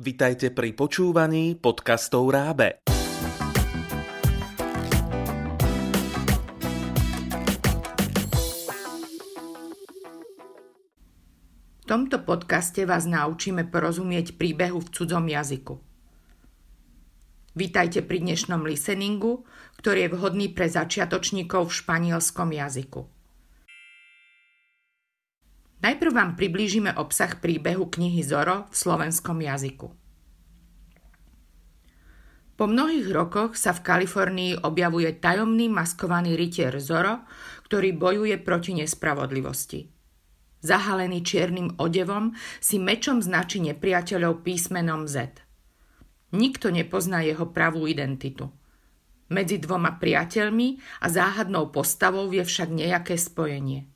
Vitajte pri počúvaní podcastov Rábe. V tomto podcaste vás naučíme porozumieť príbehu v cudzom jazyku. Vítajte pri dnešnom listeningu, ktorý je vhodný pre začiatočníkov v španielskom jazyku. Najprv vám priblížime obsah príbehu knihy Zoro v slovenskom jazyku. Po mnohých rokoch sa v Kalifornii objavuje tajomný maskovaný rytier Zoro, ktorý bojuje proti nespravodlivosti. Zahalený čiernym odevom si mečom značí nepriateľov písmenom Z. Nikto nepozná jeho pravú identitu. Medzi dvoma priateľmi a záhadnou postavou je však nejaké spojenie.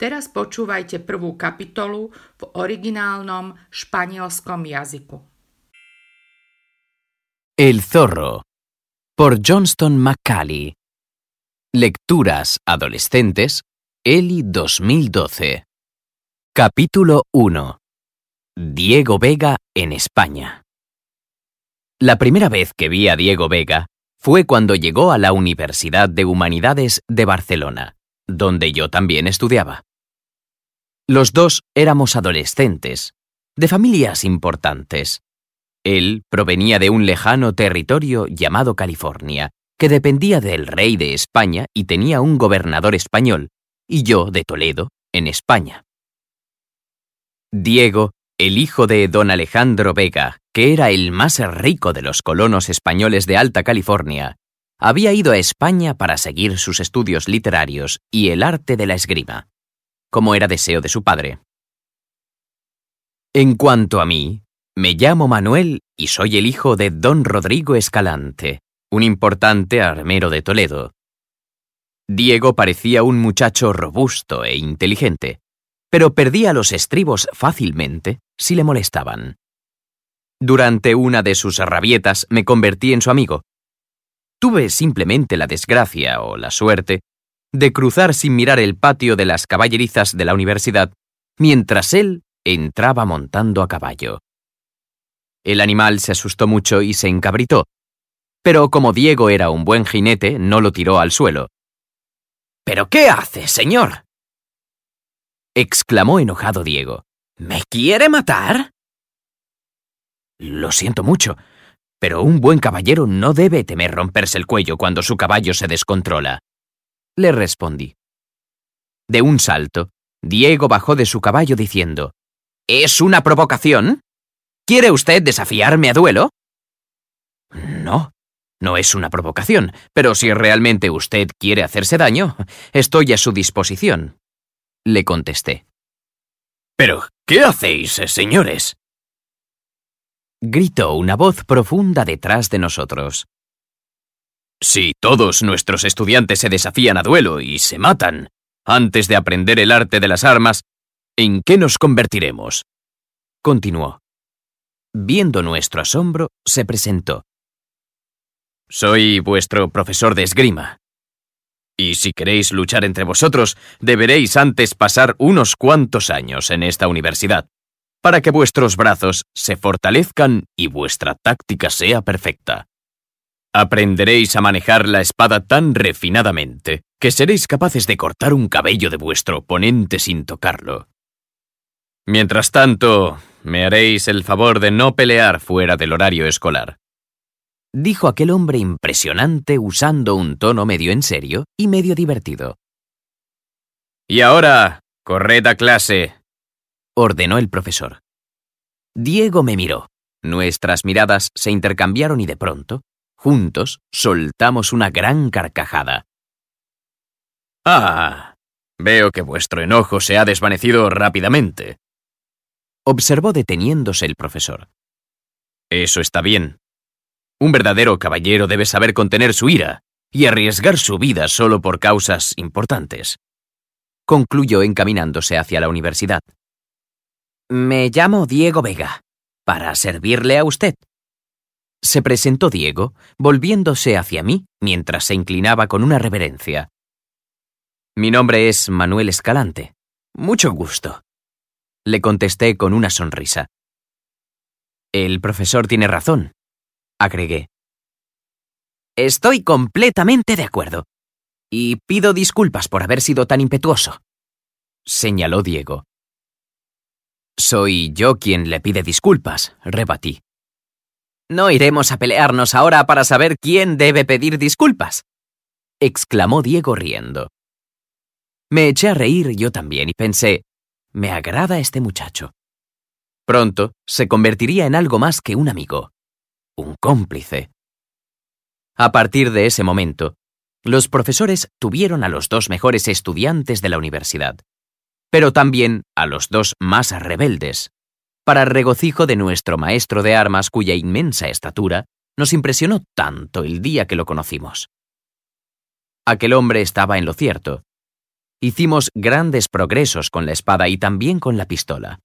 Teraz počúvajte prvú kapitolu v originálnom španielskom jazyku. El zorro por Johnston McCallie. Lecturas adolescentes Eli 2012. Capítulo 1. Diego Vega en España. La primera vez que vi a Diego Vega fue cuando llegó a la Universidad de Humanidades de Barcelona, donde yo también estudiaba. Los dos éramos adolescentes, de familias importantes. Él provenía de un lejano territorio llamado California, que dependía del rey de España y tenía un gobernador español, y yo de Toledo, en España. Diego, el hijo de don Alejandro Vega, que era el más rico de los colonos españoles de Alta California, había ido a España para seguir sus estudios literarios y el arte de la esgrima, como era deseo de su padre. En cuanto a mí, me llamo Manuel y soy el hijo de don Rodrigo Escalante, un importante armero de Toledo, Diego parecía un muchacho robusto e inteligente, pero perdía los estribos fácilmente si le molestaban. Durante una de sus rabietas me convertí en su amigo. Tuve simplemente la desgracia o la suerte de cruzar sin mirar el patio de las caballerizas de la universidad mientras él entraba montando a caballo. El animal se asustó mucho y se encabritó, pero como Diego era un buen jinete, no lo tiró al suelo. ¿Pero qué hace, señor? exclamó enojado Diego. ¿Me quiere matar? Lo siento mucho, pero un buen caballero no debe temer romperse el cuello cuando su caballo se descontrola. Le respondí. De un salto, Diego bajó de su caballo diciendo, ¿Es una provocación? ¿Quiere usted desafiarme a duelo? No, no es una provocación, pero si realmente usted quiere hacerse daño, estoy a su disposición. Le contesté. ¿Pero qué hacéis, señores? Gritó una voz profunda detrás de nosotros. Si todos nuestros estudiantes se desafían a duelo y se matan antes de aprender el arte de las armas, ¿en qué nos convertiremos? Continuó. Viendo nuestro asombro, se presentó. Soy vuestro profesor de esgrima. Y si queréis luchar entre vosotros, deberéis antes pasar unos cuantos años en esta universidad, para que vuestros brazos se fortalezcan y vuestra táctica sea perfecta. Aprenderéis a manejar la espada tan refinadamente que seréis capaces de cortar un cabello de vuestro oponente sin tocarlo. Mientras tanto, me haréis el favor de no pelear fuera del horario escolar dijo aquel hombre impresionante usando un tono medio en serio y medio divertido. Y ahora, corred a clase, ordenó el profesor. Diego me miró. Nuestras miradas se intercambiaron y de pronto, juntos, soltamos una gran carcajada. Ah, veo que vuestro enojo se ha desvanecido rápidamente, observó deteniéndose el profesor. Eso está bien. Un verdadero caballero debe saber contener su ira y arriesgar su vida solo por causas importantes. Concluyó encaminándose hacia la universidad. Me llamo Diego Vega, para servirle a usted. Se presentó Diego, volviéndose hacia mí mientras se inclinaba con una reverencia. Mi nombre es Manuel Escalante. Mucho gusto. Le contesté con una sonrisa. El profesor tiene razón, agregué. Estoy completamente de acuerdo. Y pido disculpas por haber sido tan impetuoso, señaló Diego. Soy yo quien le pide disculpas, rebatí. No iremos a pelearnos ahora para saber quién debe pedir disculpas, exclamó Diego riendo. Me eché a reír yo también y pensé, me agrada este muchacho. Pronto se convertiría en algo más que un amigo, un cómplice. A partir de ese momento, los profesores tuvieron a los dos mejores estudiantes de la universidad, pero también a los dos más rebeldes, para regocijo de nuestro maestro de armas cuya inmensa estatura nos impresionó tanto el día que lo conocimos. Aquel hombre estaba en lo cierto. Hicimos grandes progresos con la espada y también con la pistola.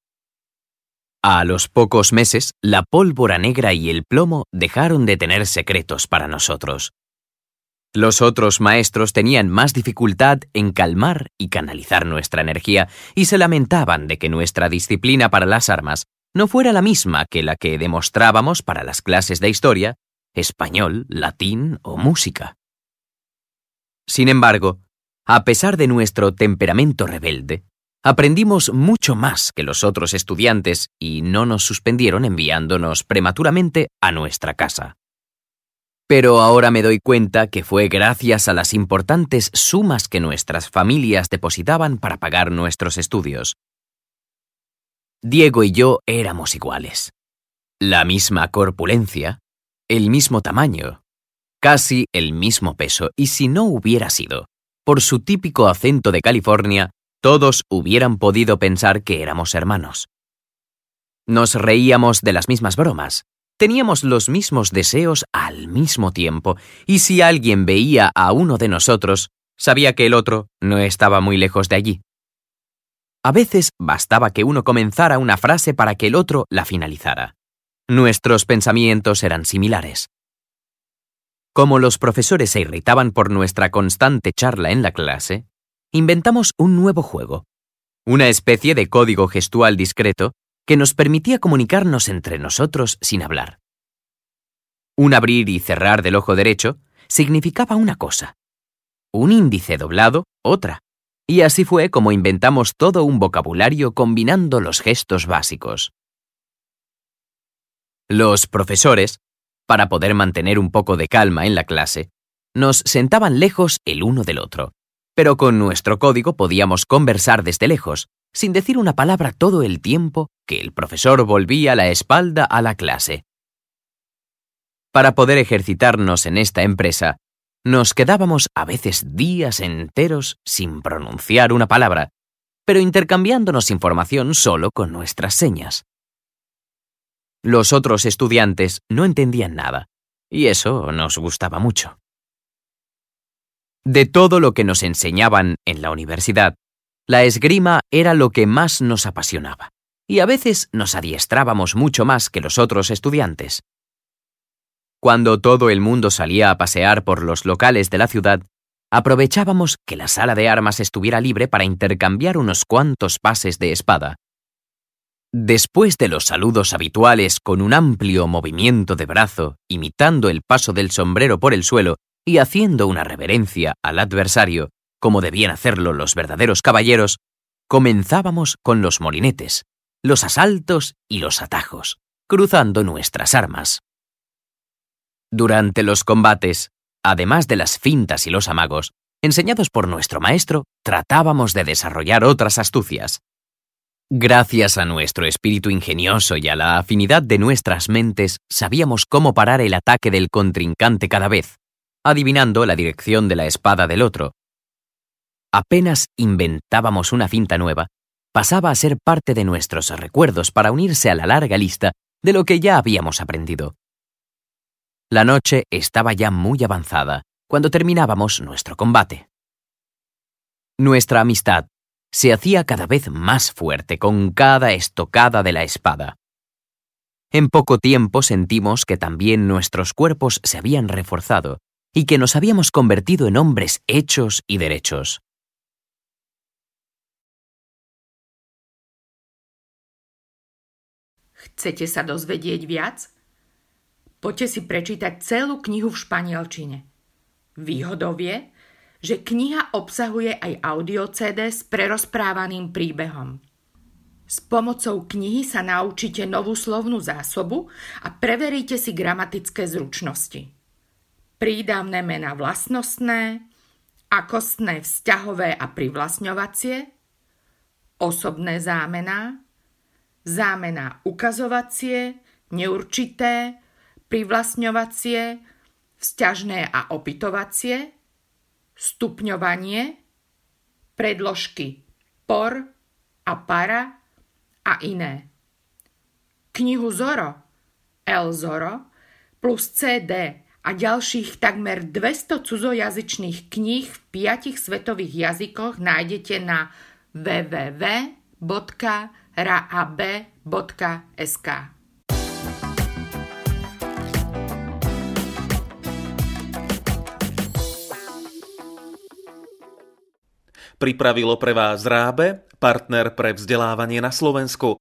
A los pocos meses, la pólvora negra y el plomo dejaron de tener secretos para nosotros. Los otros maestros tenían más dificultad en calmar y canalizar nuestra energía y se lamentaban de que nuestra disciplina para las armas no fuera la misma que la que demostrábamos para las clases de historia, español, latín o música. Sin embargo, a pesar de nuestro temperamento rebelde, aprendimos mucho más que los otros estudiantes y no nos suspendieron enviándonos prematuramente a nuestra casa. Pero ahora me doy cuenta que fue gracias a las importantes sumas que nuestras familias depositaban para pagar nuestros estudios. Diego y yo éramos iguales. La misma corpulencia, el mismo tamaño, casi el mismo peso, y si no hubiera sido por su típico acento de California, todos hubieran podido pensar que éramos hermanos. Nos reíamos de las mismas bromas, Teníamos los mismos deseos al mismo tiempo, y si alguien veía a uno de nosotros, sabía que el otro no estaba muy lejos de allí. A veces bastaba que uno comenzara una frase para que el otro la finalizara. Nuestros pensamientos eran similares. Como los profesores se irritaban por nuestra constante charla en la clase, inventamos un nuevo juego, una especie de código gestual discreto que nos permitía comunicarnos entre nosotros sin hablar. Un abrir y cerrar del ojo derecho significaba una cosa, un índice doblado otra, y así fue como inventamos todo un vocabulario combinando los gestos básicos. Los profesores, para poder mantener un poco de calma en la clase, nos sentaban lejos el uno del otro, pero con nuestro código podíamos conversar desde lejos, sin decir una palabra todo el tiempo que el profesor volvía la espalda a la clase. Para poder ejercitarnos en esta empresa, nos quedábamos a veces días enteros sin pronunciar una palabra, pero intercambiándonos información solo con nuestras señas. Los otros estudiantes no entendían nada, y eso nos gustaba mucho. De todo lo que nos enseñaban en la universidad, la esgrima era lo que más nos apasionaba, y a veces nos adiestrábamos mucho más que los otros estudiantes. Cuando todo el mundo salía a pasear por los locales de la ciudad, aprovechábamos que la sala de armas estuviera libre para intercambiar unos cuantos pases de espada. Después de los saludos habituales con un amplio movimiento de brazo, imitando el paso del sombrero por el suelo y haciendo una reverencia al adversario, como debían hacerlo los verdaderos caballeros, comenzábamos con los molinetes, los asaltos y los atajos, cruzando nuestras armas. Durante los combates, además de las fintas y los amagos, enseñados por nuestro maestro, tratábamos de desarrollar otras astucias. Gracias a nuestro espíritu ingenioso y a la afinidad de nuestras mentes, sabíamos cómo parar el ataque del contrincante cada vez, adivinando la dirección de la espada del otro, apenas inventábamos una finta nueva, pasaba a ser parte de nuestros recuerdos para unirse a la larga lista de lo que ya habíamos aprendido. La noche estaba ya muy avanzada cuando terminábamos nuestro combate. Nuestra amistad se hacía cada vez más fuerte con cada estocada de la espada. En poco tiempo sentimos que también nuestros cuerpos se habían reforzado y que nos habíamos convertido en hombres hechos y derechos. Chcete sa dozvedieť viac? Poďte si prečítať celú knihu v španielčine. Výhodou je, že kniha obsahuje aj audio CD s prerozprávaným príbehom. S pomocou knihy sa naučíte novú slovnú zásobu a preveríte si gramatické zručnosti. Prídavné mena vlastnostné, akostné vzťahové a privlastňovacie, osobné zámená, zámená ukazovacie, neurčité, privlastňovacie, vzťažné a opytovacie, stupňovanie, predložky por a para a iné. Knihu Zoro, El Zoro plus CD a ďalších takmer 200 cudzojazyčných kníh v piatich svetových jazykoch nájdete na www.raab.sk. Pripravilo pre vás Rábe, partner pre vzdelávanie na Slovensku.